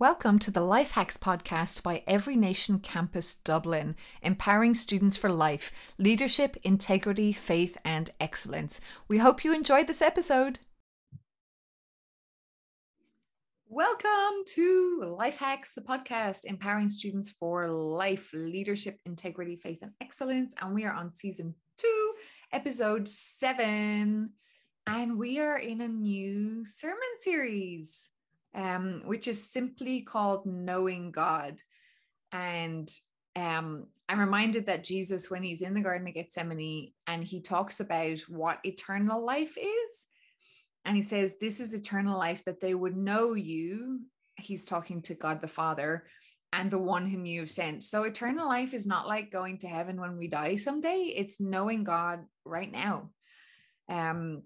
Welcome to the Life Hacks podcast by Every Nation Campus Dublin, empowering students for life, leadership, integrity, faith, and excellence. We hope you enjoyed this episode. Welcome to Life Hacks, the podcast empowering students for life, leadership, integrity, faith, and excellence. And we are on season two, episode seven. And we are in a new sermon series um, which is simply called Knowing God. And um, I'm reminded that Jesus, when he's in the Garden of Gethsemane and he talks about what eternal life is, and he says, This is eternal life, that they would know you. He's talking to God the Father and the one whom you have sent. So, eternal life is not like going to heaven when we die someday, it's knowing God right now. Um,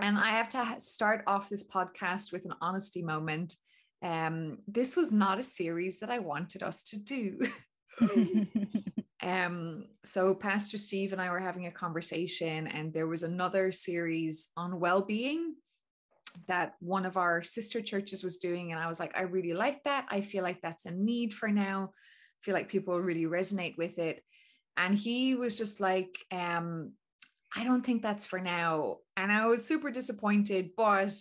and I have to start off this podcast with an honesty moment. Um, this was not a series that I wanted us to do. um, so Pastor Steve and I were having a conversation, and there was another series on well-being that one of our sister churches was doing, and I was like, I really like that. I feel like that's a need for now. I feel like people really resonate with it. And he was just like, um, I don't think that's for now. And I was super disappointed, but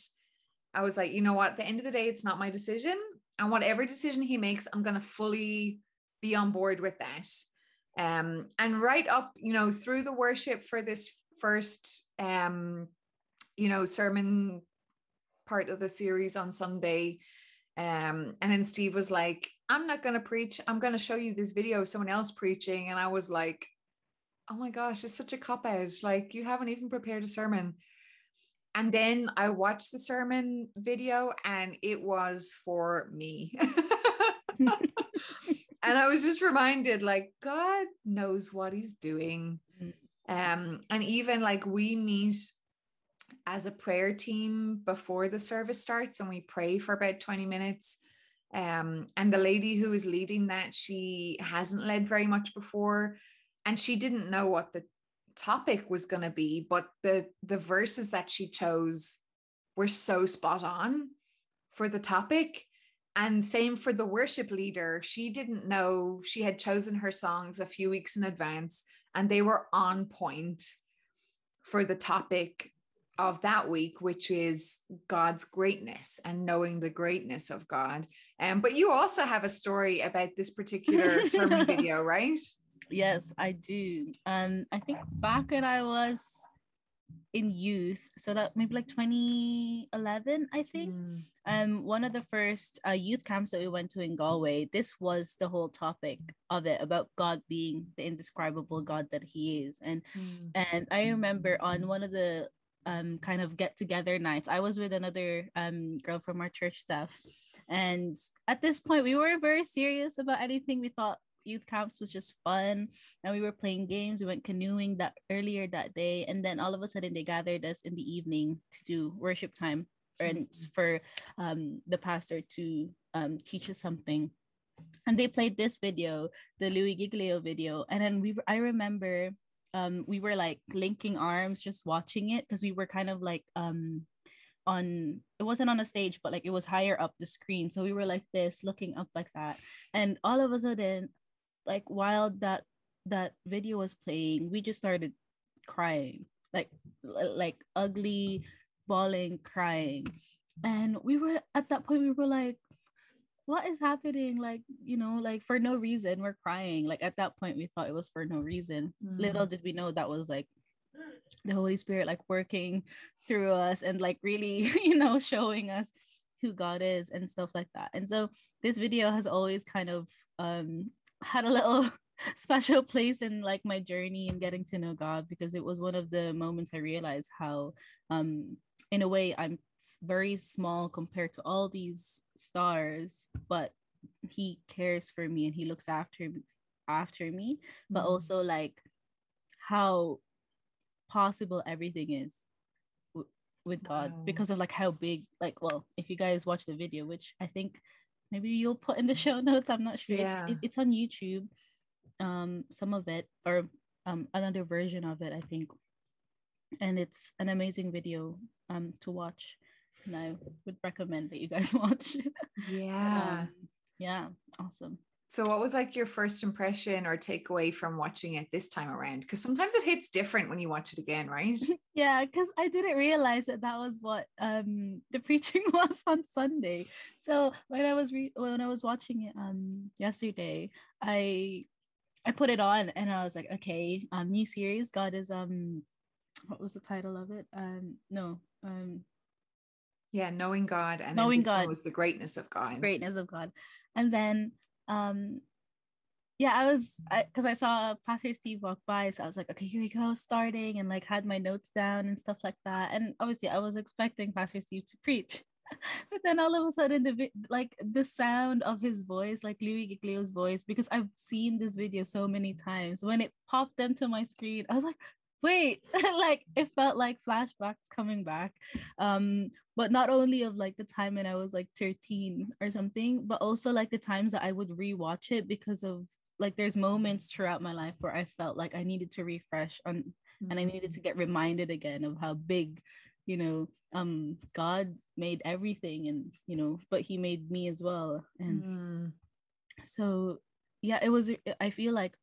I was like, you know what? At the end of the day, it's not my decision. And whatever decision he makes, I'm going to fully be on board with that. Um, and right up, you know, through the worship for this first, um, you know, sermon part of the series on Sunday. Um, and then Steve was like, I'm not going to preach. I'm going to show you this video of someone else preaching. And I was like, oh my gosh, it's such a cop out. Like you haven't even prepared a sermon. And then I watched the sermon video and it was for me. and I was just reminded like God knows what he's doing. Mm. Um, and even like we meet as a prayer team before the service starts and we pray for about 20 minutes. Um, and the lady who is leading that, she hasn't led very much before and she didn't know what the topic was going to be but the the verses that she chose were so spot on for the topic and same for the worship leader she didn't know she had chosen her songs a few weeks in advance and they were on point for the topic of that week, which is God's greatness and knowing the greatness of God. Um, but you also have a story about this particular sermon video, right? Yes, I do. Um, I think back when I was in youth, so that maybe like 2011, I think. Mm. Um, one of the first uh, youth camps that we went to in Galway, this was the whole topic of it about God being the indescribable God that He is, and mm. and I remember on one of the um kind of get together nights, I was with another um girl from our church staff, and at this point we were very serious about anything we thought youth camps was just fun and we were playing games we went canoeing that earlier that day and then all of a sudden they gathered us in the evening to do worship time and for um, the pastor to um, teach us something. And they played this video the louie giglio video and then we I remember um, we were like linking arms just watching it because we were kind of like um on it wasn't on a stage but like it was higher up the screen. So we were like this looking up like that. And all of a sudden like while that that video was playing, we just started crying, like like ugly, bawling, crying, and we were at that point we were like, what is happening? Like you know, like for no reason we're crying. Like at that point we thought it was for no reason. Mm. Little did we know that was like the Holy Spirit like working through us and like really you know showing us who God is and stuff like that. And so this video has always kind of um had a little special place in like my journey in getting to know God because it was one of the moments I realized how um in a way I'm very small compared to all these stars but he cares for me and he looks after after me but mm-hmm. also like how possible everything is w- with God wow. because of like how big like well if you guys watch the video which I think maybe you'll put in the show notes i'm not sure. Yeah. it's, it's on youtube um some of it or um another version of it i think. And it's an amazing video um to watch. And i would recommend that you guys watch. Yeah. Um, yeah awesome so what was like your first impression or takeaway from watching it this time around? Because sometimes it hits different when you watch it again right? Yeah because i didn't realize that that was what um the preaching was on sunday. So when i was re- when i was watching it um yesterday i i put it on and i was like okay um new series. God is um what was the title of it? Um no um yeah knowing god and knowing god. was the greatness of god. Greatness of god. And then um yeah i was because I, I, saw pastor steve walk by so i was like okay here we go starting and like had my notes down and stuff like that and obviously i was expecting pastor steve to preach but then all of a sudden the like the sound of his voice like louie giglio's voice because i've seen this video so many times when it popped into my screen i was like wait like it felt like flashbacks coming back um but not only of like the time when i was like 13 or something but also like the times that i would rewatch it because of like there's moments throughout my life where i felt like i needed to refresh on mm-hmm. and i needed to get reminded again of how big you know um god made everything and you know but he made me as well and mm. so yeah it was i feel like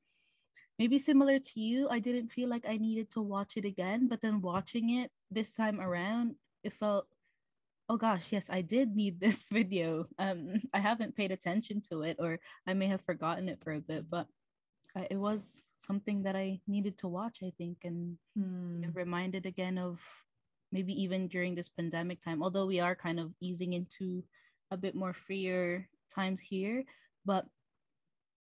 maybe similar to you i didn't feel like i needed to watch it again but then watching it this time around it felt oh gosh yes i did need this video um i haven't paid attention to it or i may have forgotten it for a bit but I, it was something that i needed to watch i think and mm. reminded again of maybe even during this pandemic time although we are kind of easing into a bit more freer times here but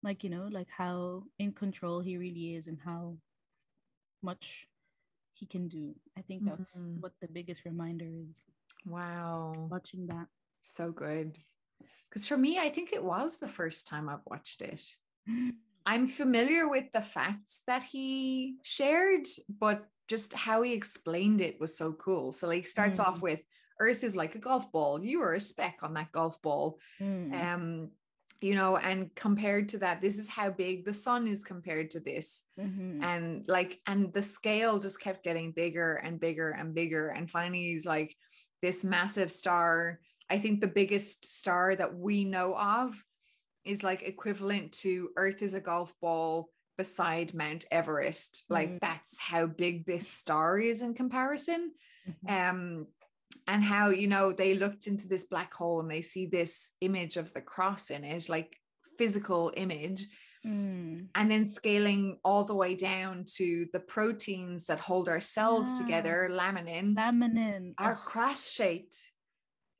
like you know like how in control he really is and how much he can do. I think that's mm-hmm. what the biggest reminder is. Wow. Watching that. So good. Because for me i think it was the first time i've watched it. I'm familiar with the facts that he shared but just how he explained it was so cool. So like starts mm. off with earth is like a golf ball. You are a speck on that golf ball. Mm. um you know and compared to that this is how big the sun is compared to this mm-hmm. and like and the scale just kept getting bigger and bigger and bigger and finally he's like this massive star i think the biggest star that we know of is like equivalent to earth is a golf ball beside mount everest mm-hmm. like that's how big this star is in comparison mm-hmm. um and how you know they looked into this black hole and they see this image of the cross in it like physical image mm. and then scaling all the way down to the proteins that hold our cells yeah. together laminin laminin are cross shaped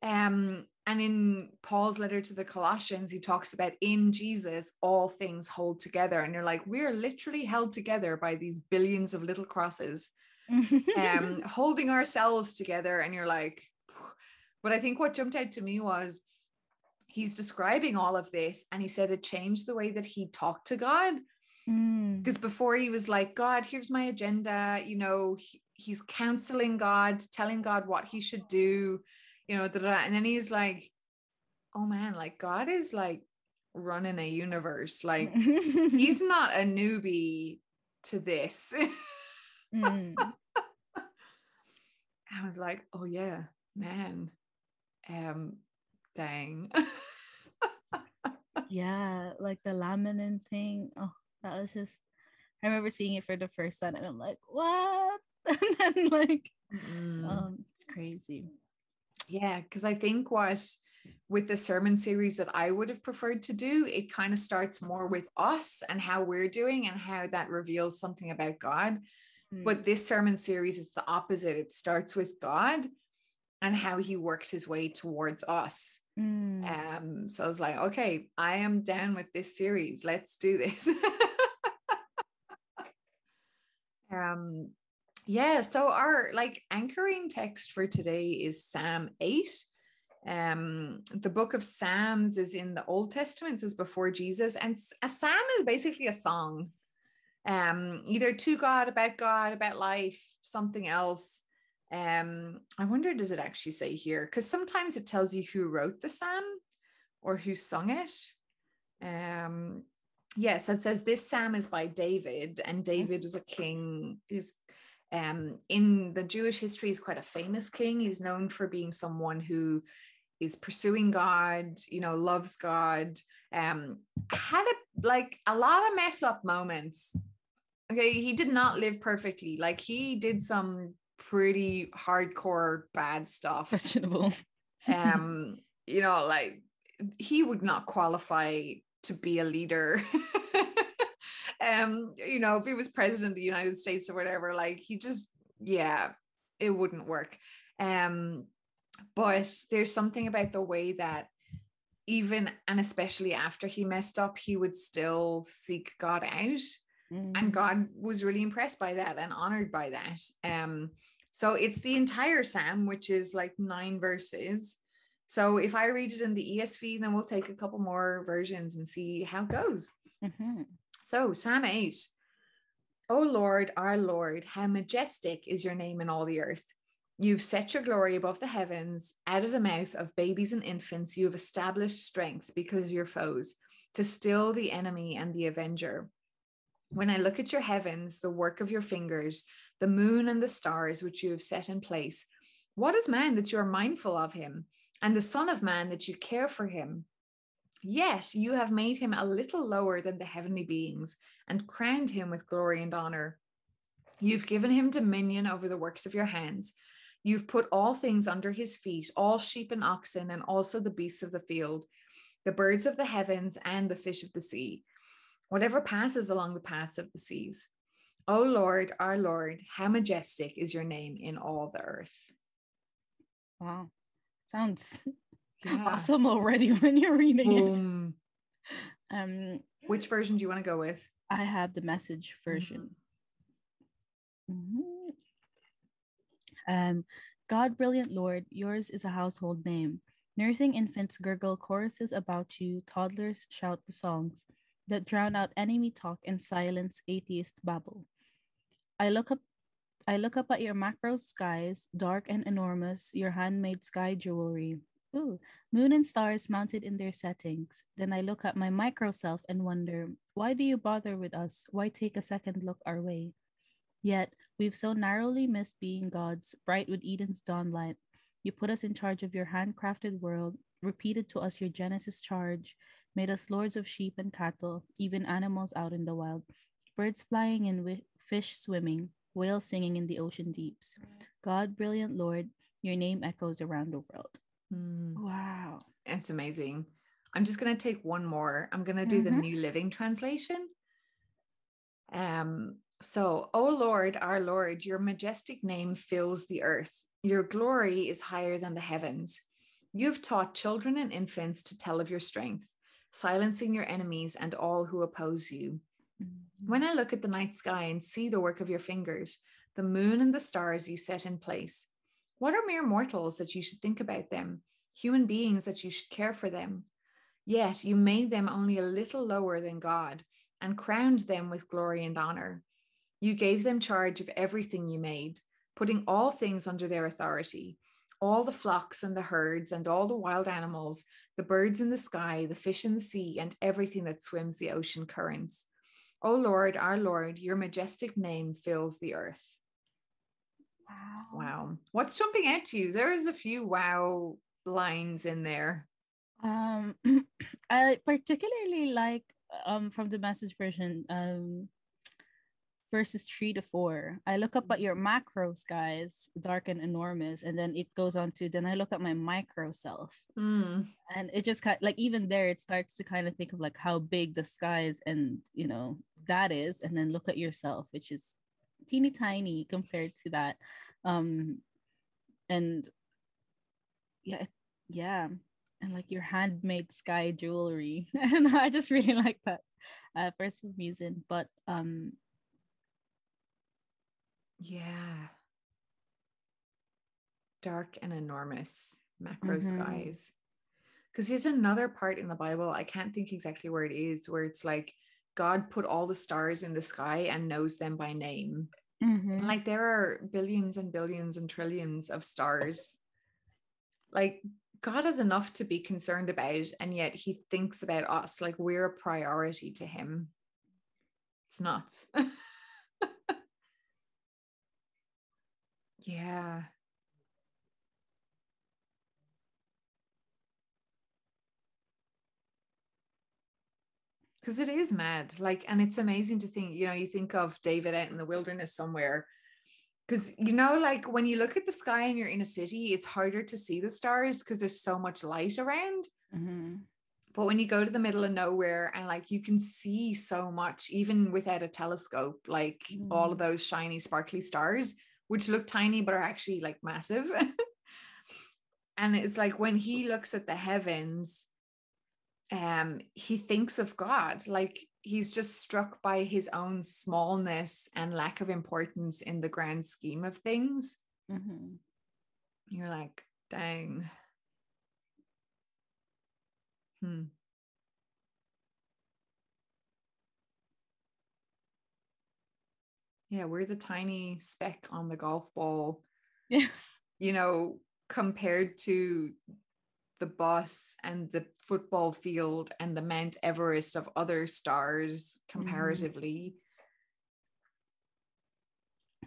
um and in Paul's letter to the Colossians, he talks about in Jesus, all things hold together. And you're like, we're literally held together by these billions of little crosses um, holding ourselves together. And you're like, but I think what jumped out to me was he's describing all of this and he said it changed the way that he talked to God. Because mm. before he was like, God, here's my agenda, you know, he, he's counseling God, telling God what he should do, you know, and then he's like, oh man, like God is like running a universe. Like he's not a newbie to this. Mm. I was like, oh yeah, man. Um, dang. yeah, like the laminin thing. Oh, that was just I remember seeing it for the first time and I'm like, what? and then like mm. um it's crazy. Yeah, because I think what with the sermon series that I would have preferred to do, it kind of starts more with us and how we're doing and how that reveals something about God. Mm. But this sermon series is the opposite. It starts with God and how he works his way towards us. Mm. Um, so I was like, okay, I am down with this series. Let's do this. um, yeah, so our like anchoring text for today is Psalm 8. Um, the book of Psalms is in the Old Testament, is before Jesus, and a psalm is basically a song um, either to God, about God, about life, something else. Um, I wonder, does it actually say here? Because sometimes it tells you who wrote the psalm or who sung it. Um, yes, it says this psalm is by David, and David is a king. Is um, in the Jewish history, is quite a famous king. He's known for being someone who is pursuing God, you know, loves God, um, had a like a lot of mess up moments. Okay, he did not live perfectly. Like he did some pretty hardcore bad stuff. Questionable. um, you know, like he would not qualify to be a leader. um, you know, if he was president of the United States or whatever, like he just, yeah, it wouldn't work. Um, but there's something about the way that even and especially after he messed up, he would still seek God out. Mm. And God was really impressed by that and honored by that. Um, so it's the entire Psalm, which is like nine verses. So if I read it in the ESV, then we'll take a couple more versions and see how it goes. Mm-hmm. So, Psalm 8. O Lord, our Lord, how majestic is your name in all the earth. You've set your glory above the heavens. Out of the mouth of babies and infants, you have established strength because of your foes, to still the enemy and the avenger. When I look at your heavens, the work of your fingers, the moon and the stars which you have set in place, what is man that you are mindful of him, and the Son of Man that you care for him? Yet you have made him a little lower than the heavenly beings and crowned him with glory and honor. You've given him dominion over the works of your hands. You've put all things under his feet, all sheep and oxen, and also the beasts of the field, the birds of the heavens, and the fish of the sea, whatever passes along the paths of the seas. O Lord, our Lord, how majestic is your name in all the earth. Wow. Sounds yeah. awesome already when you're reading Boom. it. Um, Which version do you want to go with? I have the message version. Mm-hmm. Mm-hmm. Um, God, brilliant Lord, yours is a household name. Nursing infants gurgle choruses about you, toddlers shout the songs that drown out enemy talk and silence atheist babble. I look up I look up at your macro skies, dark and enormous, your handmade sky jewelry. Ooh, moon and stars mounted in their settings. Then I look at my micro self and wonder, why do you bother with us? Why take a second look our way? Yet, we've so narrowly missed being gods, bright with Eden's dawn light. You put us in charge of your handcrafted world, repeated to us your Genesis charge, made us lords of sheep and cattle, even animals out in the wild, birds flying in, fish swimming, whales singing in the ocean deeps. God, brilliant Lord, your name echoes around the world. Mm. Wow. It's amazing. I'm just going to take one more. I'm going to do mm-hmm. the New Living Translation. Um, so, O Lord, our Lord, your majestic name fills the earth. Your glory is higher than the heavens. You've taught children and infants to tell of your strength, silencing your enemies and all who oppose you. Mm-hmm. When I look at the night sky and see the work of your fingers, the moon and the stars you set in place, what are mere mortals that you should think about them, human beings that you should care for them? Yet you made them only a little lower than God and crowned them with glory and honor. You gave them charge of everything you made, putting all things under their authority all the flocks and the herds and all the wild animals, the birds in the sky, the fish in the sea, and everything that swims the ocean currents. O Lord, our Lord, your majestic name fills the earth. Wow. Wow. What's jumping out to you? There's a few wow lines in there. Um I particularly like um from the message version um verses three to four. I look up at your macros, guys, dark and enormous, and then it goes on to then I look at my micro self, mm. and it just kind like even there it starts to kind of think of like how big the skies and you know that is, and then look at yourself, which is teeny tiny compared to that, um, and yeah, yeah. And like your handmade sky jewelry, and I just really like that uh, for some reason. But um, yeah. Dark and enormous macro mm-hmm. skies. Because there's another part in the Bible, I can't think exactly where it is, where it's like God put all the stars in the sky and knows them by name. Mm-hmm. like there are billions and billions and trillions of stars. Like God has enough to be concerned about, and yet he thinks about us like we're a priority to him. It's nuts. Yeah. Because it is mad. Like, and it's amazing to think, you know, you think of David out in the wilderness somewhere. Because, you know, like when you look at the sky and you're in a city, it's harder to see the stars because there's so much light around. Mm-hmm. But when you go to the middle of nowhere and like you can see so much, even without a telescope, like mm. all of mm-hmm. those shiny, sparkly stars, which look tiny but are actually like massive. And it's like when he looks at the heavens um he thinks of god. Like he's just struck by his own smallness and lack of importance in the grand scheme of things. Mm-hmm. you're like dang. Hmm yeah we're the tiny speck on the golf ball Yeah. you know compared to the bus and the football field and the Mount Everest of other stars comparatively.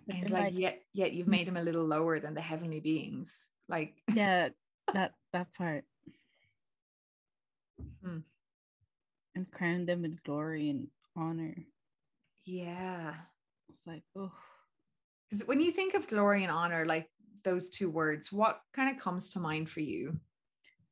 But It's then, like, yet yet you've made him a little lower than the heavenly beings. Like yeah, that that part. Hmm. And crown them with glory and honor. yeah. It's like, oh, Because when you think of glory and honor, like those two words, what kind of comes to mind for you?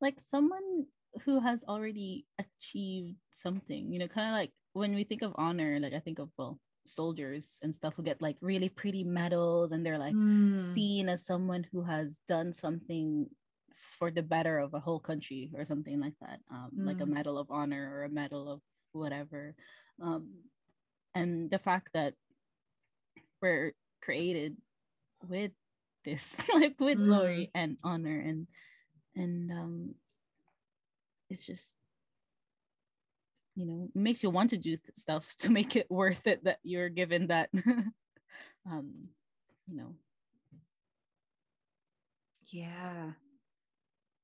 like someone who has already achieved something, you know, kind of like when we think of honor, like I think of well, soldiers and stuff who get like really pretty medals and they're like Hmm. seen as someone who has done something for the better of a whole country or something like that um, like a Mm. medal of honor or a medal of whatever um, and the fact that we're created with this like with glory and honor and and um it's just you know makes you want to do stuff to make it worth it that you're given that um you know Yeah.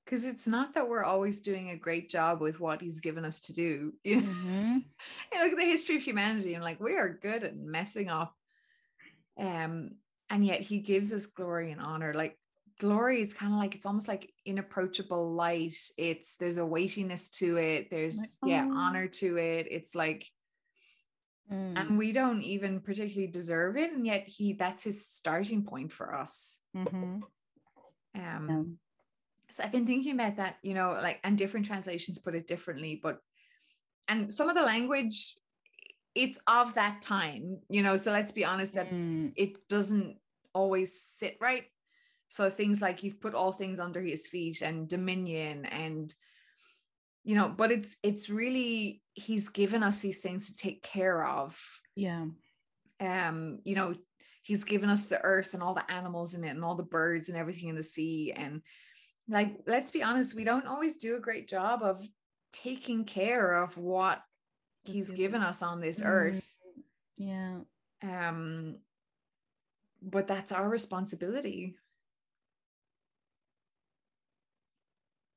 Because it's not that we're always doing a great job with what he's given us to do. You know, Mhm. you look at the history of humanity I'm like we are good at messing up. Um, and yet he gives us glory and honor. Like glory is kind of like it's almost like inapproachable light. It's there's a weightiness to it, there's Like, yeah, oh. honor to it. It's like Mm. and we don't even particularly deserve it, and yet he that's his starting point for us. Mhm. Um Yeah. so I've been thinking about that, you know, like, and different translations put it differently, but, and some of the language, it's of that time, you know, so let's be honest that Mm. it doesn't always sit right. So things like you've put all things under his feet and dominion and, you know, but it's, it's really, he's given us these things to take care of. yeah Um, you know, he's given us the earth and all the animals in it and all the birds and everything in the sea and like let's be honest we don't always do a great job of taking care of what he's given. us on this Mm. earth yeah um but that's our responsibility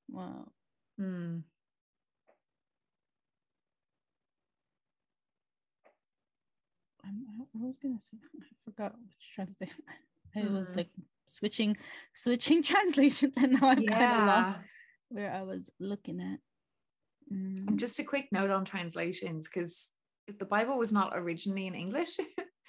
wow Hmm. I'm, was gonna say I forgot which translation I was Mhm. like switching switching translations and now I'm kind of lost where I was looking at Mm. just a quick note on translations because the bible was not originally in english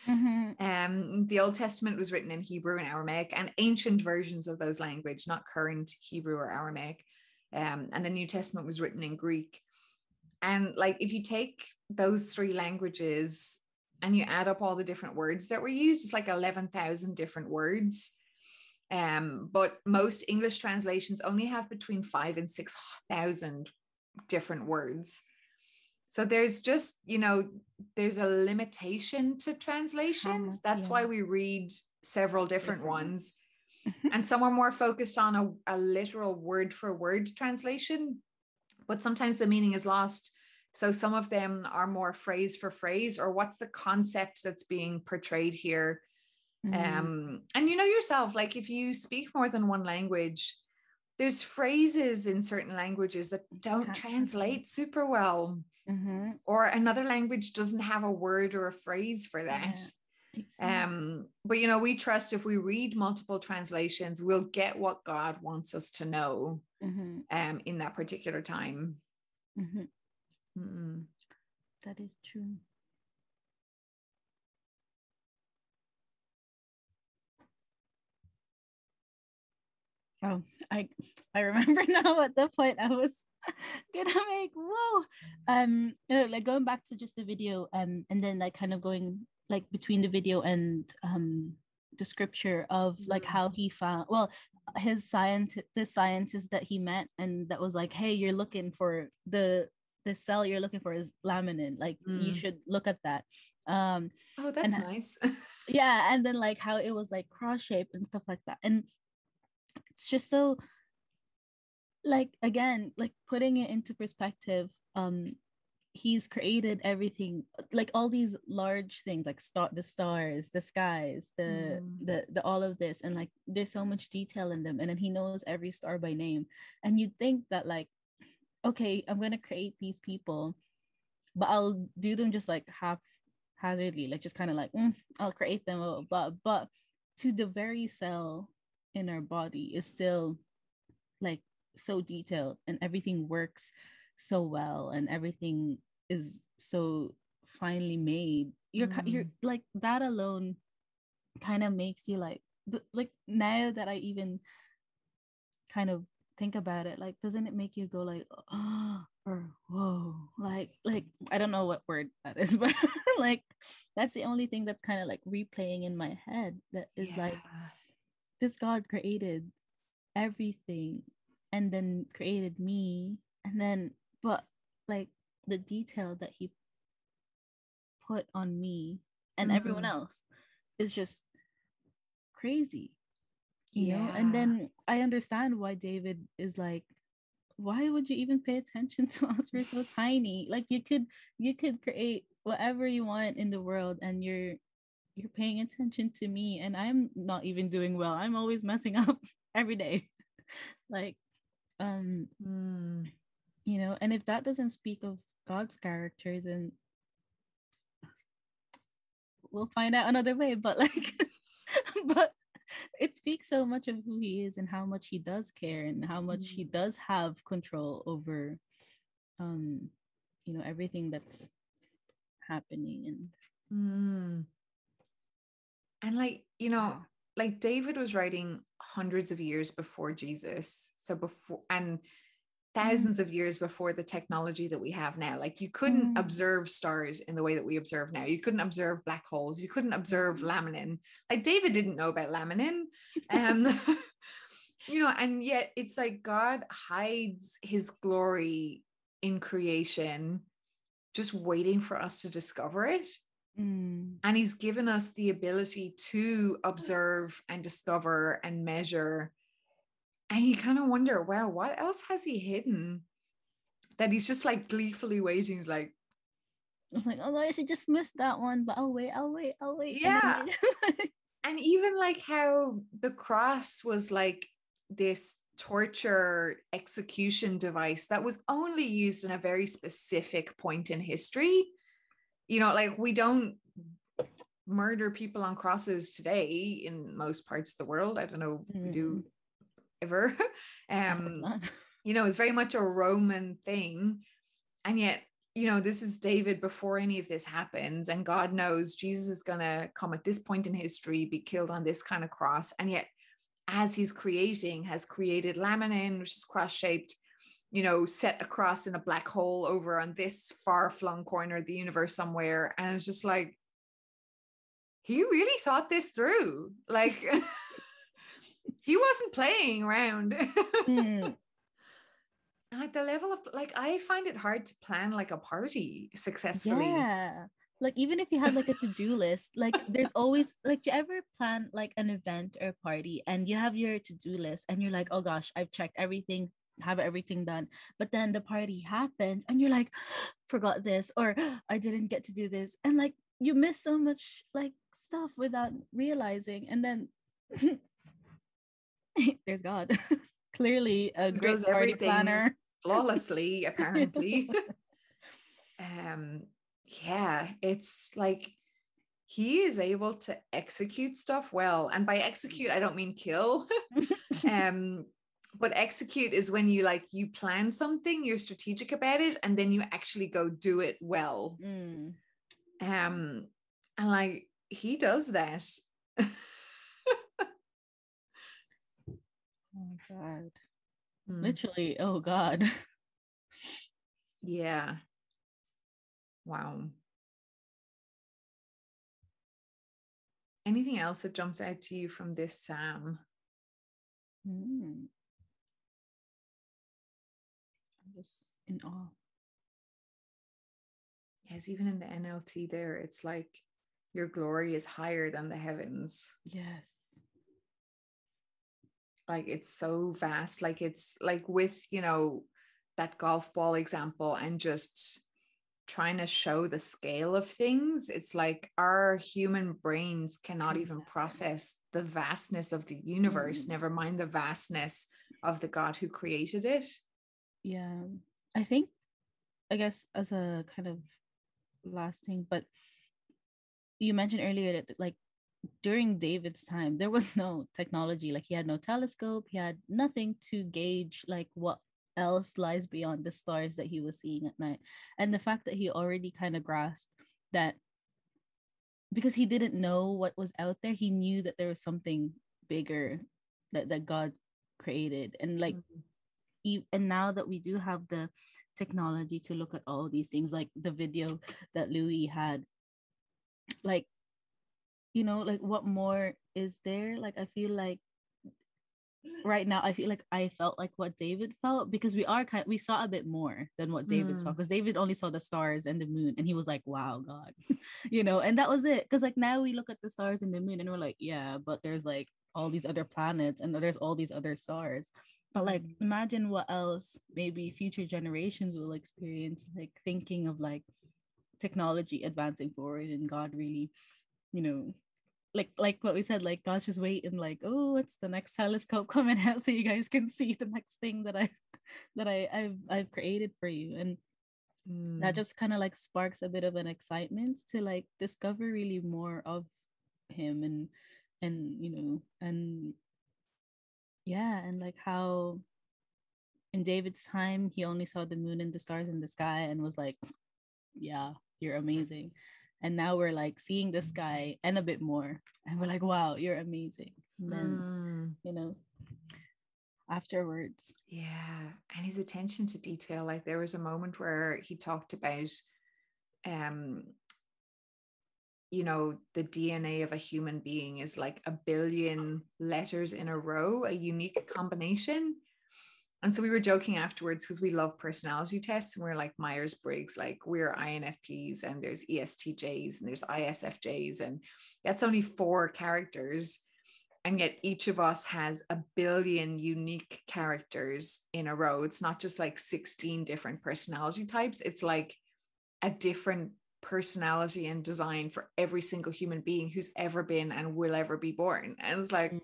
Mhm. Um, the Old Testament was written in Hebrew and Aramaic, and ancient versions of those language, not current Hebrew or Aramaic. Um, and the New Testament was written in Greek. And like, if you take those three languages and you add up all the different words that were used, it's like eleven thousand different words. Um, but most English translations only have between five and six thousand different words. So there's just, you know, there's a limitation to translations. much- That's yeah. why we read several different, Different ones. and some are more focused on a, a literal word for word translation, but sometimes the meaning is lost. So some of them are more phrase for phrase, or what's the concept that's being portrayed here. Mm. Um, and you know yourself, like if you speak more than one language, there's phrases in certain languages that don't translate super well Mhm. or another language doesn't have a word or a phrase for that. Exactly. Um, but you know, we trust if we read multiple translations, we'll get what God wants us to know Mhm. um in that particular time. Mhm. Mm-mm. that is true. Oh, I I remember now at the point I was gonna make whoa um you like going back to just the video um and then like kind of going like between the video and um the scripture of like Mm. how he found well his scientist the scientist that he met and that was like hey you're looking for the the cell you're looking for is laminin like you Mm. should look at that um Oh, that's And- nice. yeah and then like how it was like cross shaped and stuff like that and it's just so like again like putting it into perspective um he's created everything like all these large things like star the stars the skies the Mhm. the the all of this and like there's so much detail in them and then he knows every star by name and you'd think that like okay i'm going to create these people but i'll do them just like haphazardly like just kind of like mm, i'll create them blah, blah, blah. but to the very cell in our body is still like so detailed and everything works so well and everything is so finely made you're ki- you're mm-hmm. like that alone kind of makes you like like now that i even kind of think about it like doesn't it make you go like oh or whoa like like i don't know what word that is but like that's the only thing that's kind of like replaying in my head that is like Yeah. This God created everything and then created me and then but like the detail that he put on me and everyone Mhm. else is just crazy you know? And then i understand why david is like why would you even pay attention to us? We're so tiny. Like you could you could create whatever you want in the world and you're you're paying attention to me and i'm not even doing well i'm always messing up every day like um Mm. you know and if that doesn't speak of god's character then we'll find out another way but like but it speaks so much of who he is and how much he does care and how much he does have control over um you know everything that's happening and Mm. And like, you know, like David was writing hundreds of years before Jesus. So before and thousands of years before the technology that we have now. Like you couldn't Mm. observe stars in the way that we observe now. You couldn't observe black holes. You couldn't observe laminin. Like David didn't know about laminin. Um you know, and yet it's like God hides his glory in creation, just waiting for us to discover it. Mm. And he's given us the ability to observe and discover and measure. And you kind of wonder, wow, what else has he hidden? That he's just like gleefully waiting. He's like, I was like, oh guys, I just missed that one, but I'll wait, I'll wait, I'll wait. Yeah. and even like how the cross was like this torture execution device that was only used in a very specific point in history you know like we don't murder people on crosses today in most parts of the world i don't know if we do ever um you know, it's very much a Roman thing. And yet, you know, this is David before any of this happens. And God knows Jesus is going to come at this point in history, be killed on this kind of cross. And yet, as he's creating, has created laminin, which is cross shaped, you know, set across in a black hole over on this far flung corner of the universe somewhere. And it's just like, he really thought this through. Like, he wasn't playing around. Mm. The level of like i find it hard to plan like a party successfully Yeah. Like even if you have like a to-do list, like there's always like do you ever plan like an event or party and you have your to-do list and you're like, oh gosh, I've checked everything, have everything done. But then the party happens and you're like, forgot this or I didn't get to do this. And like you miss so much like stuff without realizing. And then there's God. Clearly a great does party planner. flawlessly apparently um yeah it's like he is able to execute stuff well and by execute i don't mean kill um but execute is when you like you plan something you're strategic about it and then you actually go do it well Mm. um and like he does that Oh my God. Mm, Literally, oh God. yeah wow anything else that jumps out to you from this psalm Mm. I'm in awe. yes even in the nlt there it's like your glory is higher than the heavens Yes. like it's so vast like it's like with you know that golf ball example and just trying to show the scale of things it's like our human brains cannot even process the vastness of the universe Mm. never mind the vastness of the god who created it Yeah. I think, I guess, as a kind of last thing, but you mentioned earlier that, like, during David's time, there was no technology. Like, he had no telescope, he had nothing to gauge, like, what else lies beyond the stars that he was seeing at night. And the fact that he already kind of grasped that because he didn't know what was out there, he knew that there was something bigger that, that God created. And, like, Mhm. And now that we do have the technology to look at all these things like the video that louie had like you know like what more is there? Like i feel like right now i feel like i felt like what david felt because we are kind we saw a bit more than what david saw Mm. because david only saw the stars and the moon and he was like wow god. You know and that was it. Because like now we look at the stars and the moon and we're like yeah but there's like all these other planets and there's all these other stars but like Mhm. imagine what else maybe future generations will experience like thinking of like technology advancing forward and god really you know like like what we said like god's just waiting like oh what's the next telescope coming out so you guys can see the next thing that i that i i've i've created for you and that Mm. just kind of like sparks a bit of an excitement to like discover really more of him and and you know and yeah and like how in david's time he only saw the moon and the stars in the sky and was like yeah you're amazing and now we're like seeing the sky and a bit more and we're like wow you're amazing and then Mm. you know afterwards Yeah, and his attention to detail. Like there was a moment where he talked about, um, you know, the DNA of a human being is like a billion letters in a row, a unique combination. And so we were joking afterwards because we love personality tests and we're like Myers Briggs, like we're INFPs and there's ESTJs and there's ISFJs, and that's only four characters. And yet each of us has a billion unique characters in a row. It's not just like 16 different personality types. It's like a different personality and design for every single human being who's ever been and will ever be born and it's like Mhm.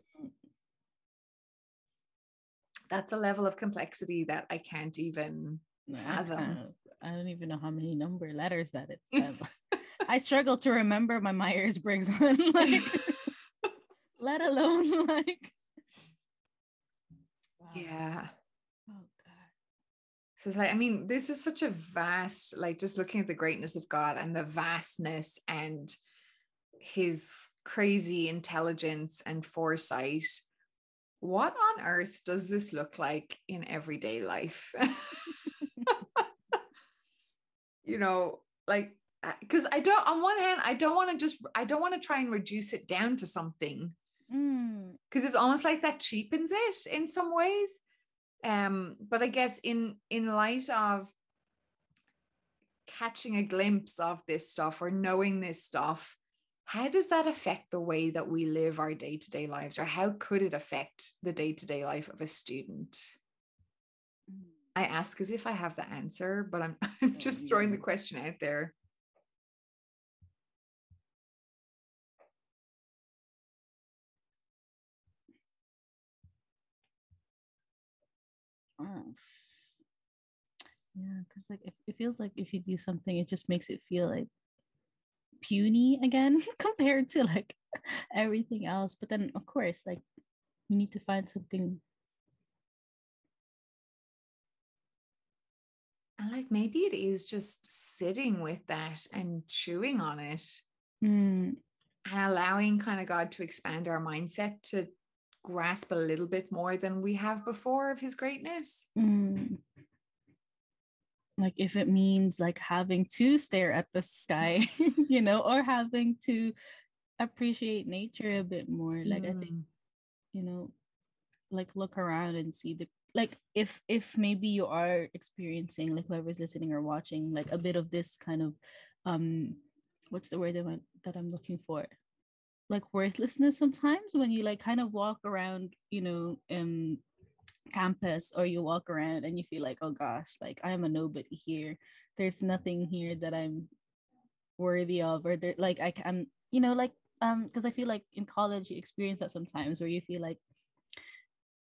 that's a level of complexity that i can't even I, Fathom. can't- I don't even know how many number letters that it's. i struggle to remember my myers-briggs one like let alone like Wow. yeah So it's like, I mean, this is such a vast, like just looking at the greatness of God and the vastness and his crazy intelligence and foresight. What on earth does this look like in everyday life? you know, like, because I don't, on one hand, I don't want to just, I don't want to try and reduce it down to something Mm, because it's almost like that cheapens it in some ways um but i guess in in light of catching a glimpse of this stuff or knowing this stuff how does that affect the way that we live our day-to-day lives or how could it affect the day-to-day life of a student? Mm. i ask as if i have the answer but i'm, I'm just throwing the question out there oh. yeah because like it, it feels like if you do something it just makes it feel like puny again compared to like everything else but then of course like you need to find something and like maybe it is just sitting with that and chewing on it mm. and allowing kind of god to expand our mindset to grasp a little bit more than we have before of his greatness. mm. Like if it means like having to stare at the sky, you know, or having to appreciate nature a bit more. Like I think, Mm. you know, like look around and see the like if if maybe you are experiencing like whoever's listening or watching like a bit of this kind of um what's the word that, I, that i'm looking for like worthlessness sometimes when you like kind of walk around you know um campus or you walk around and you feel like oh gosh like i'm a nobody here. There's nothing here that i'm worthy of or there like i can you know like um because i feel like in college you experience that sometimes where you feel like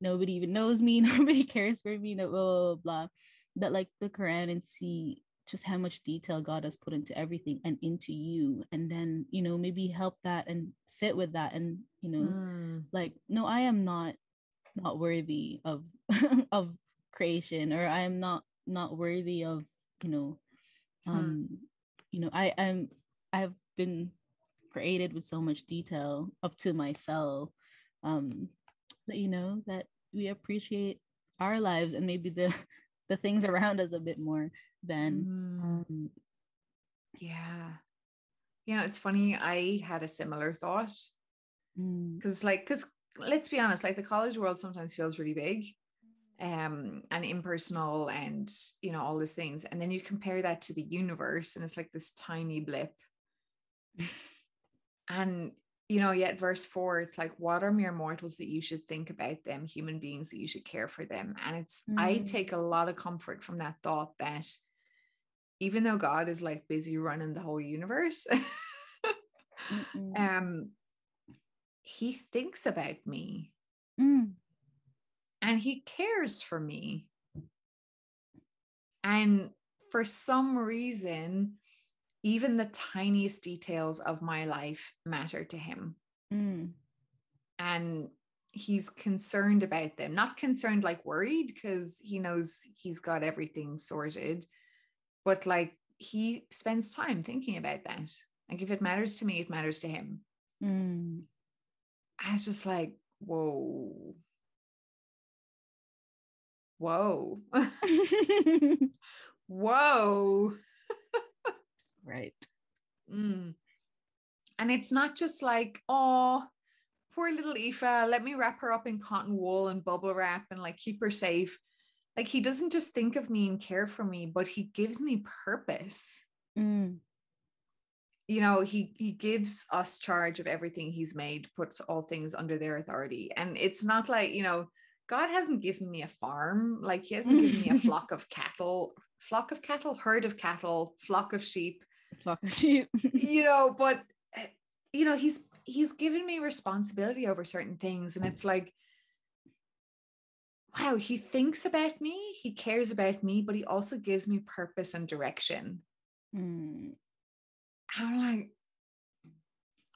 nobody even knows me. Nobody cares for me. No blah blah blah, but like look around and see just how much detail god has put into everything and into you and then you know maybe help that and sit with that and you know Mm. like no i am not not worthy of of creation or i am not not worthy of you know Hmm. um you know i am i've been created with so much detail up to myself um that you know that we appreciate our lives and maybe the the things around us a bit more than Mm. um Yeah. You know, it's funny. I had a similar thought mm, because, like, because let's be honest, like the college world sometimes feels really big um and impersonal and you know all these things and then you compare that to the universe and it's like this tiny blip and you know yet verse 4 it's like what are mere mortals that you should think about them human beings that you should care for them and it's i Mm. take a lot of comfort from that thought that even though god is like busy running the whole universe um he thinks about me. Mm, and he cares for me. And for some reason even the tiniest details of my life matter to him. Mm, and he's concerned about them. Not concerned like worried because he knows he's got everything sorted but like he spends time thinking about that like if it matters to me it matters to him mm. I was just like, whoa. Whoa. whoa. right Mm. And it's not just like, oh, poor little Aoife, let me wrap her up in cotton wool and bubble wrap and like keep her safe. Like he doesn't just think of me and care for me, but he gives me purpose. mm, you know he he gives us charge of everything he's made puts all things under their authority. And it's not like you know god hasn't given me a farm. Like he hasn't given me a flock of cattle flock of cattle herd of cattle flock of sheep. Flock of sheep. You know but eh, you know he's he's given me responsibility over certain things. And it's like wow he thinks about me he cares about me but he also gives me purpose and direction Mm, I'm like,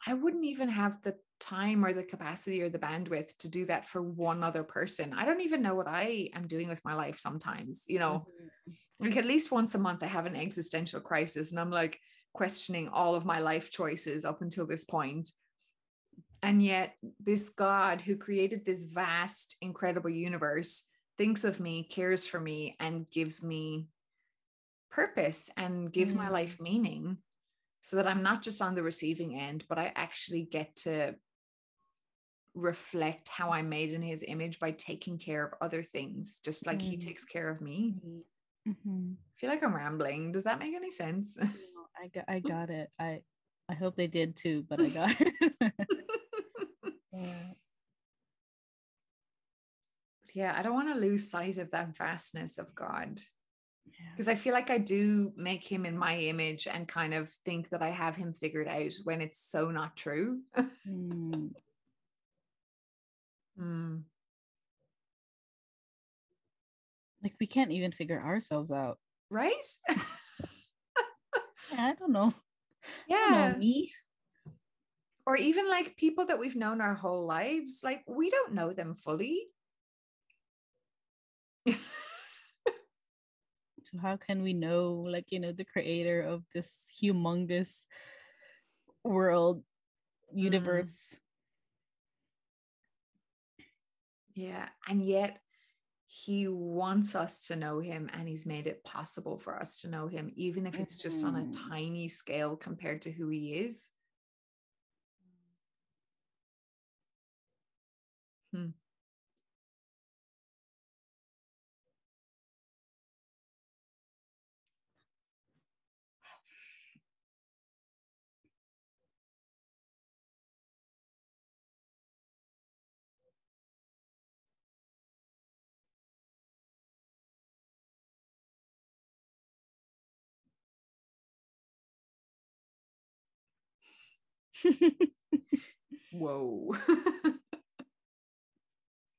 I wouldn't even have the time or the capacity or the bandwidth to do that for one other person. I don't even know what I am doing with my life sometimes, you know, mhm, like at least once a month I have an existential crisis and I'm like questioning all of my life choices up until this point. And yet, this God who created this vast, incredible universe thinks of me, cares for me, and gives me purpose and gives my Mm. life meaning so that I'm not just on the receiving end, but I actually get to reflect how I'm made in his image by taking care of other things, just like he Mm. takes care of me. mhm. I feel like I'm rambling. Does that make any sense? No, I got I got it. I I hope they did too, but I got it. yeah. yeah, I don't want to lose sight of that vastness of God Yeah. because I feel like I do make him in my image and kind of think that I have him figured out when it's so not true. Mm, Mm. like we can't even figure ourselves out. Right? Yeah, I don't know. I don't yeah. know me. Or even like people that we've known our whole lives, like we don't know them fully. So how can we know, like, you know, the creator of this humongous world, Mm. universe? Yeah. And yet he wants us to know him and he's made it possible for us to know him, even if it's just on a Mhm. tiny scale compared to who he is. Hmm. Whoa.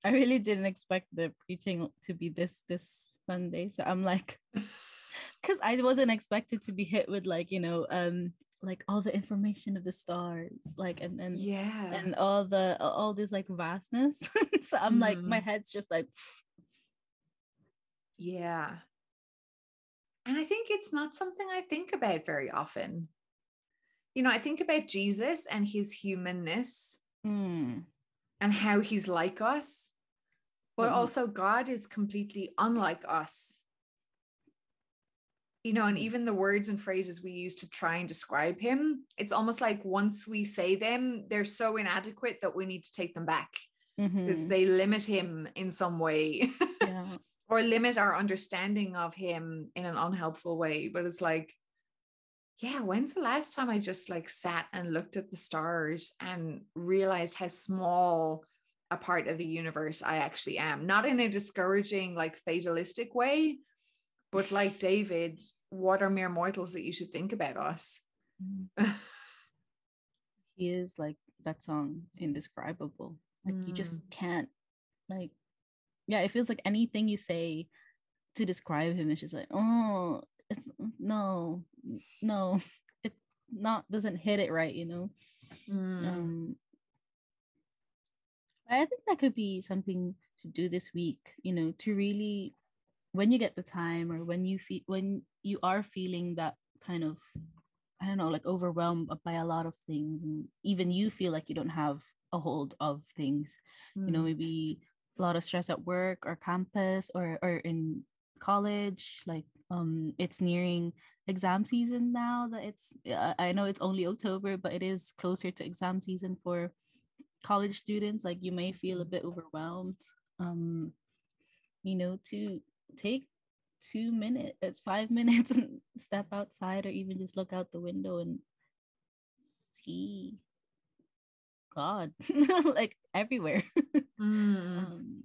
I really didn't expect the preaching to be this this Sunday. So I'm like, because I wasn't expected to be hit with like, you know, um, like all the information of the stars, like and and yeah. and all the all this like vastness. so I'm like, my Mhm. head's just like Yeah. And I think it's not something I think about very often. You know, I think about Jesus and his humanness mm, and how he's like us, but Mhm. also God is completely unlike us. You know, and Mhm. even the words and phrases we use to try and describe him, it's almost like once we say them, they're so inadequate that we need to take them back because mhm, they limit him in some way. yeah. or limit our understanding of him in an unhelpful way but it's like yeah when's the last time i just like sat and looked at the stars and realized how small a part of the universe i actually am? Not in a discouraging like fatalistic way but like david what are mere mortals that you should think about us? Mm. he is like that song indescribable. Like you just can't like yeah it feels like anything you say to describe him is just like oh it's no no it not doesn't hit it right you know Mm. um i think that could be something to do this week you know to really when you get the time or when you feel when you are feeling that kind of i don't know like overwhelmed by a lot of things and even you feel like you don't have a hold of things you know Mm. maybe a lot of stress at work or campus or or in college like um it's nearing exam season now that it's uh, i know it's only october but it is closer to exam season for college students like you may feel a bit overwhelmed um you know to take two minutes it's five minutes and step outside or even just look out the window and see god like everywhere Mm. um,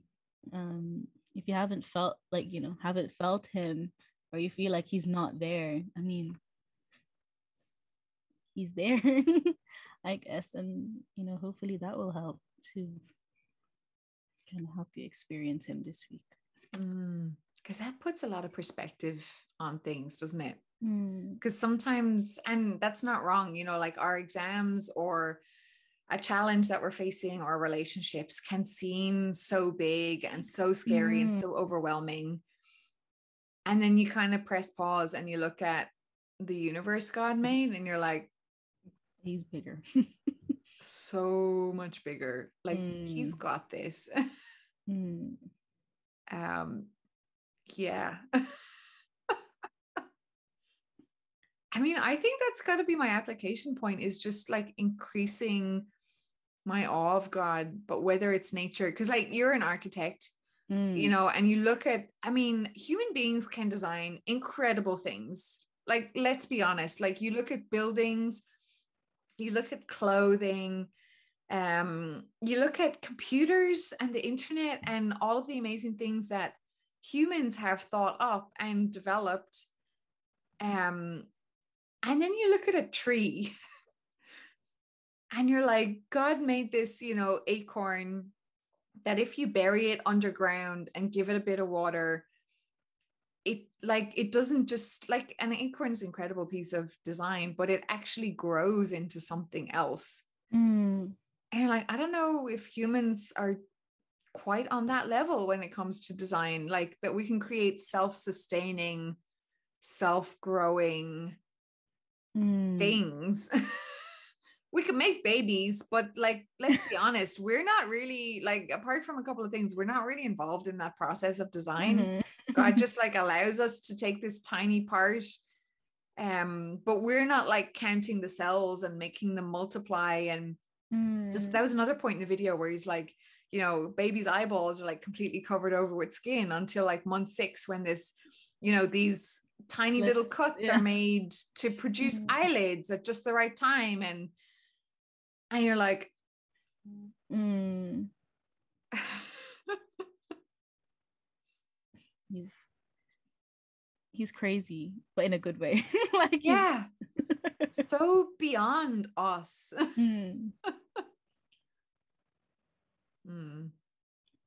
um if you haven't felt like you know haven't felt him or you feel like he's not there. I mean he's there i guess. And you know hopefully that will help to kind of help you experience him this week. Because that puts a lot of perspective on things doesn't it? Mm, because sometimes and that's not wrong you know like our exams or a challenge that we're facing or relationships can seem so big and so scary and Mm. so overwhelming and then you kind of press pause and you look at the universe god made and you're like he's bigger. So much bigger. Like He's got this. Mm, um yeah. I mean i think that's got to be my application point is just like increasing my awe of god but whether it's nature because like you're an architect you mm, know and you look at i mean human beings can design incredible things. Like let's be honest like you look at buildings you look at clothing um you look at computers and the internet and all of the amazing things that humans have thought up and developed um and then you look at a tree and you're like god made this you know acorn that if you bury it underground and give it a bit of water it like it doesn't just like an acorn is an incredible piece of design but it actually grows into something else mm, and like i don't know if humans are quite on that level when it comes to design like that we can create self-sustaining self-growing Mm. things. we can make babies, but like, let's be honest, we're not really like, apart from a couple of things, we're not really involved in that process of design. Mhm. So it just like allows us to take this tiny part. Um, but we're not like counting the cells and making them multiply. And just Mm. that was another point in the video where he's like, you know, baby's eyeballs are like completely covered over with skin until like month six when this, you know, these tiny little cuts yeah. are made to produce Mm. eyelids at just the right time. And and you're like, Mm. he's he's crazy but in a good way like yeah, so beyond us. Mm. Mm,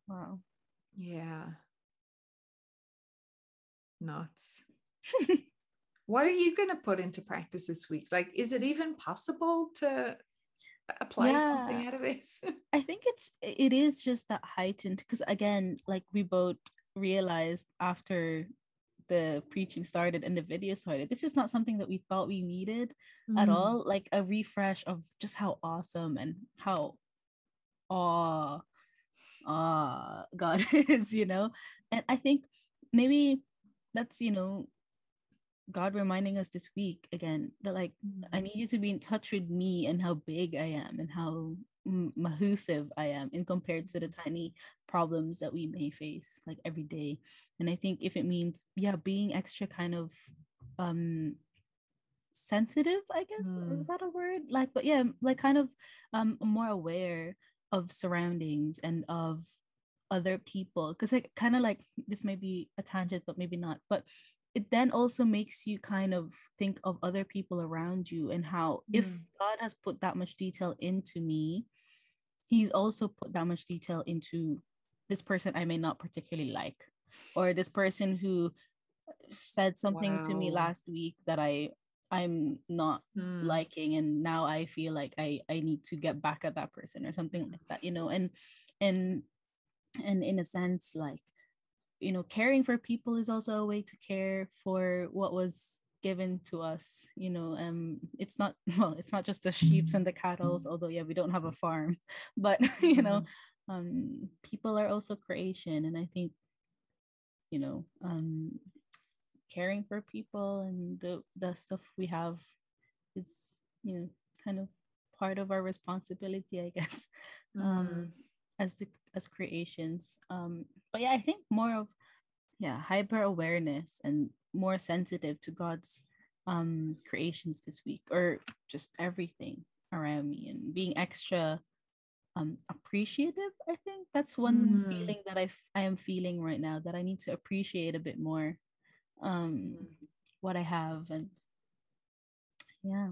wow yeah. Nuts. what are you going to put into practice this week? Like, is it even possible to apply something out of this? i think it's it is just that heightened because again like we both realized after the preaching started and the video started this is not something that we thought we needed at Mm, all like a refresh of just how awesome and how awe awe god is you know? And i think maybe that's you know god reminding us this week again that like i need you to be in touch with me and how big i am and how mahusive i am in compared to the tiny problems that we may face like every day. And i think if it means yeah being extra kind of um sensitive i guess Mm. is that a word? Like but yeah like kind of um more aware of surroundings and of other people. Because like kind of like this may be a tangent but maybe not. But it then also makes you kind of think of other people around you and how if Mm. god has put that much detail into me he's also put that much detail into this person i may not particularly like or this person who said something to me last week that i i'm not Mm, liking and now i feel like i i need to get back at that person or something like that you know and and and in a sense like you know caring for people is also a way to care for what was given to us you know um it's not well it's not just the sheeps and the cattle although yeah we don't have a farm but you know um people are also creation and i think you know um caring for people and the the stuff we have is you know kind of part of our responsibility i guess mm, um as the as creations um but yeah i think more of yeah hyper awareness and more sensitive to god's um creations this week or just everything around me and being extra um appreciative i think that's one Mm. feeling that I, I am feeling right now that i need to appreciate a bit more um mm. what i have and yeah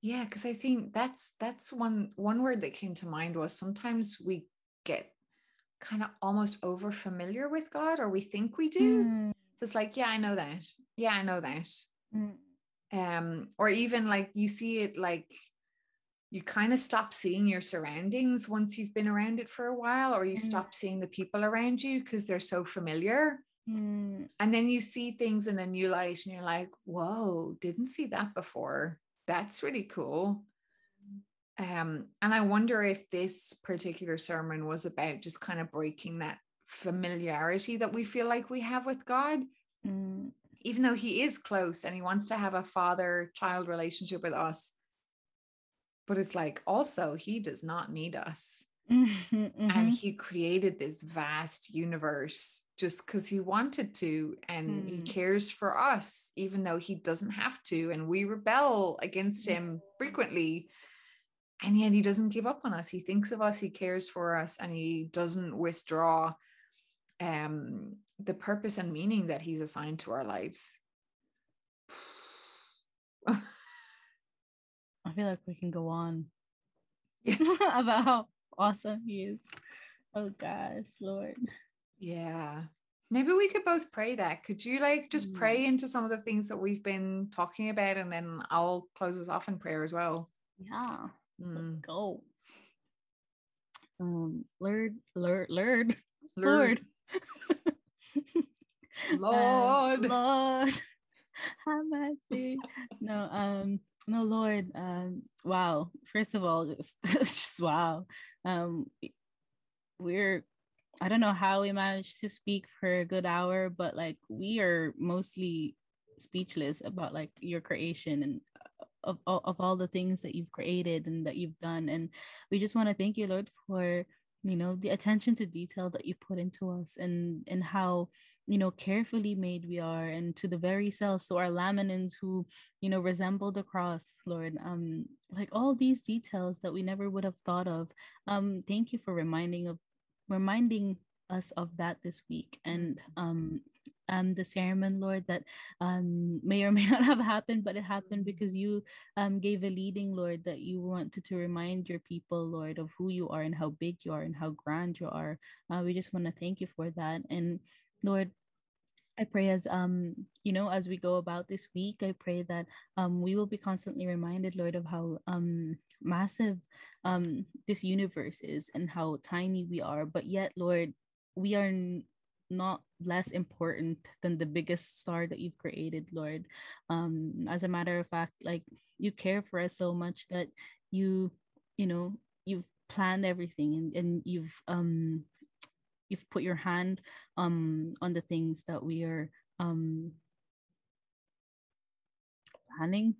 Yeah, because I think that's that's one one word that came to mind was sometimes we get kind of almost over familiar with God, or we think we do. Mm, It's like, yeah, I know that. Yeah, I know that. mm, Um, or even like you see it like you kind of stop seeing your surroundings once you've been around it for a while, or you Mm. stop seeing the people around you because they're so familiar. mm, And then you see things in a new light and you're like, whoa, didn't see that before. That's really cool. Um, and I wonder if this particular sermon was about just kind of breaking that familiarity that we feel like we have with God, mm, even though He is close and He wants to have a father child relationship with us. But it's like also, He does not need us. Mhm, and he created this vast universe just because he wanted to and he Hmm. cares for us even though he doesn't have to and we rebel against him frequently and yet he doesn't give up on us he thinks of us he cares for us and he doesn't withdraw um the purpose and meaning that he's assigned to our lives I feel like we can go on Yeah. about how awesome he is. Oh gosh, Lord. Yeah. Maybe we could both pray that. Could you like just Mm. pray into some of the things that we've been talking about and then I'll close us off in prayer as well. Yeah, let's Mm. go. Um, Lord, Lord, Lord, Lord. Lord. Lord. Um, Lord. Have mercy. No, um, no, Lord. Um, wow. First of all, just, just wow. Um, we're I don't know how we managed to speak for a good hour, but like we are mostly speechless about like your creation and uh, of, of, all the things that you've created and that you've done. And we just want to thank you, Lord, for you know the attention to detail that you put into us and and how you know carefully made we are. And to the very cells so our laminins who you know resemble the cross lord um like all these details that we never would have thought of. Um thank you for reminding of reminding us of that this week. And um um the sermon lord that um may or may not have happened but it happened because you um gave a leading lord that you wanted to remind your people lord of who you are and how big you are and how grand you are. Uh, we just want to thank you for that. And lord I pray as um you know as we go about this week, I pray that um we will be constantly reminded, Lord, of how um massive um this universe is and how tiny we are. But yet, Lord, we are not less important than the biggest star that you've created, Lord. Um, as a matter of fact, like you care for us so much that you, you know, you've planned everything and, and you've um you've put your hand um on the things that we are um planning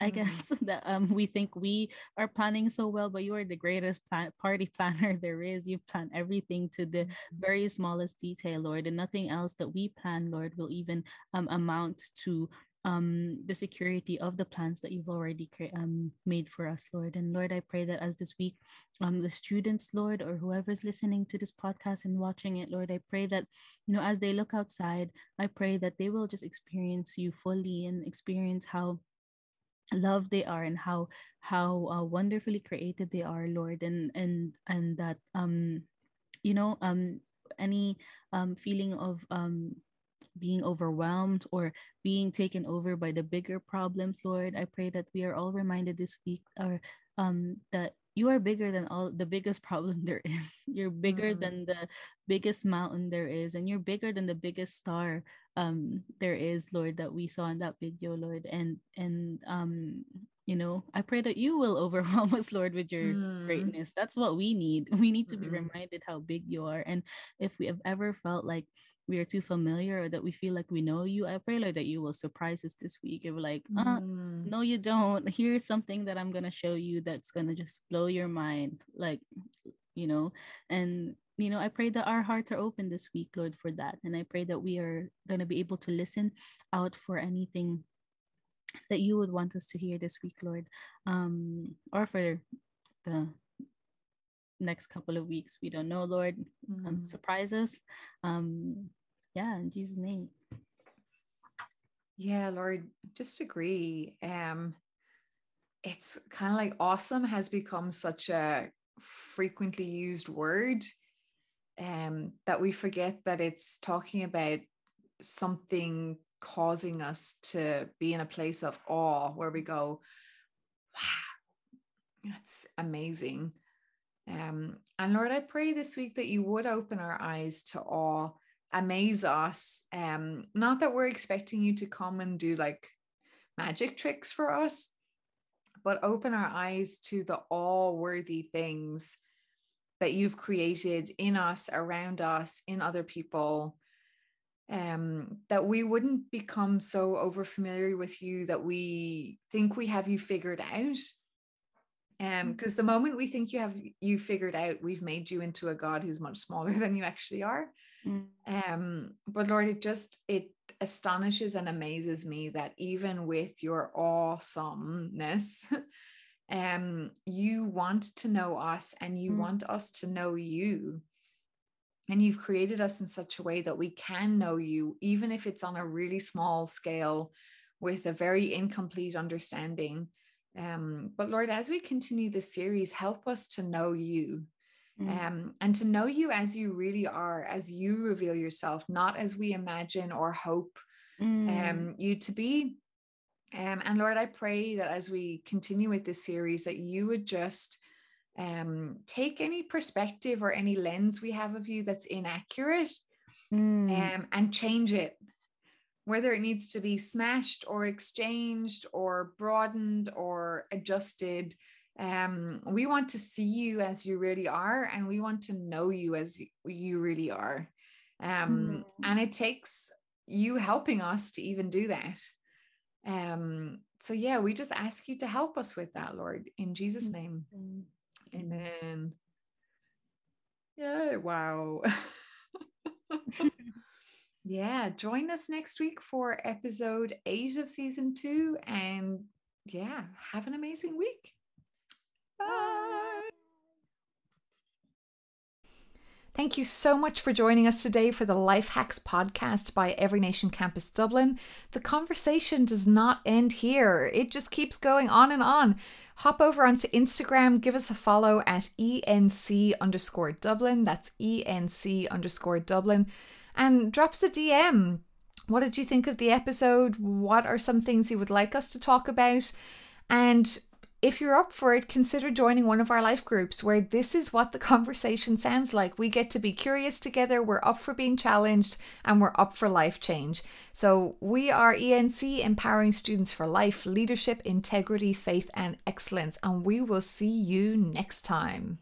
I guess mm. that um we think we are planning so well, but you are the greatest plan- party planner there is. You plan everything to the mm-hmm. very smallest detail, Lord, and nothing else that we plan, Lord, will even um amount to um, the security of the plans that you've already cre- um, made for us, Lord. And Lord, I pray that as this week, um, the students, Lord, or whoever's listening to this podcast and watching it, Lord, I pray that, you know, as they look outside, I pray that they will just experience you fully and experience how love they are and how how uh, wonderfully created they are lord and and and that um you know um any um feeling of um being overwhelmed or being taken over by the bigger problems, Lord. I pray that we are all reminded this week or um that you are bigger than all the biggest problem there is. You're bigger mm. than the biggest mountain there is, and you're bigger than the biggest star um there is, Lord, that we saw in that video, Lord. And and um you know i pray that you will overwhelm us lord with your mm. greatness that's what we need we need to be mm-hmm. reminded how big you are and if we have ever felt like we are too familiar or that we feel like we know you i pray lord that you will surprise us this week you're like uh, mm. no you don't here's something that i'm gonna show you that's gonna just blow your mind like you know and you know i pray that our hearts are open this week lord for that and i pray that we are going to be able to listen out for anything that you would want us to hear this week, Lord, um, or for the next couple of weeks. We don't know, Lord. Um, mm-hmm. Um, surprise us. Um, yeah, in Jesus' name. Yeah, Lord, just agree. Um, it's kind of like awesome has become such a frequently used word um, that we forget that it's talking about something causing us to be in a place of awe where we go, wow, that's amazing. Um, and Lord, I pray this week that you would open our eyes to awe, amaze us. Um, not that we're expecting you to come and do like magic tricks for us, but open our eyes to the awe worthy things that you've created in us, around us, in other people um, that we wouldn't become so over familiar with you that we think we have you figured out. Um, because the moment we think you have you figured out, we've made you into a God who's much smaller than you actually are. Mm. Um, but Lord, it just it astonishes and amazes me that even with your awesomeness, um, you want to know us and you mm. want us to know you. And you've created us in such a way that we can know you, even if it's on a really small scale with a very incomplete understanding. Um, but Lord, as we continue this series, help us to know you. Mm. Um, and to know you as you really are, as you reveal yourself, not as we imagine or hope mm. um, you to be. Um, and Lord, I pray that as we continue with this series, that you would just um, take any perspective or any lens we have of you that's inaccurate mm. um, and change it whether it needs to be smashed or exchanged or broadened or adjusted um, we want to see you as you really are and we want to know you as you really are um, mm. and it takes you helping us to even do that um, so yeah we just ask you to help us with that lord in jesus name mm. amen yeah wow yeah, join us next week for episode eight of season two. And yeah, have an amazing week. Bye. Thank you so much for joining us today for the Life Hacks podcast by Every Nation Campus Dublin. The conversation does not end here, it just keeps going on and on. Hop over onto Instagram, give us a follow at ENC underscore Dublin. That's ENC underscore Dublin and drop us a DM. What did you think of the episode? What are some things you would like us to talk about? And if you're up for it, consider joining one of our life groups where this is what the conversation sounds like. We get to be curious together, we're up for being challenged, and we're up for life change. So, we are ENC, empowering students for life, leadership, integrity, faith, and excellence. And we will see you next time.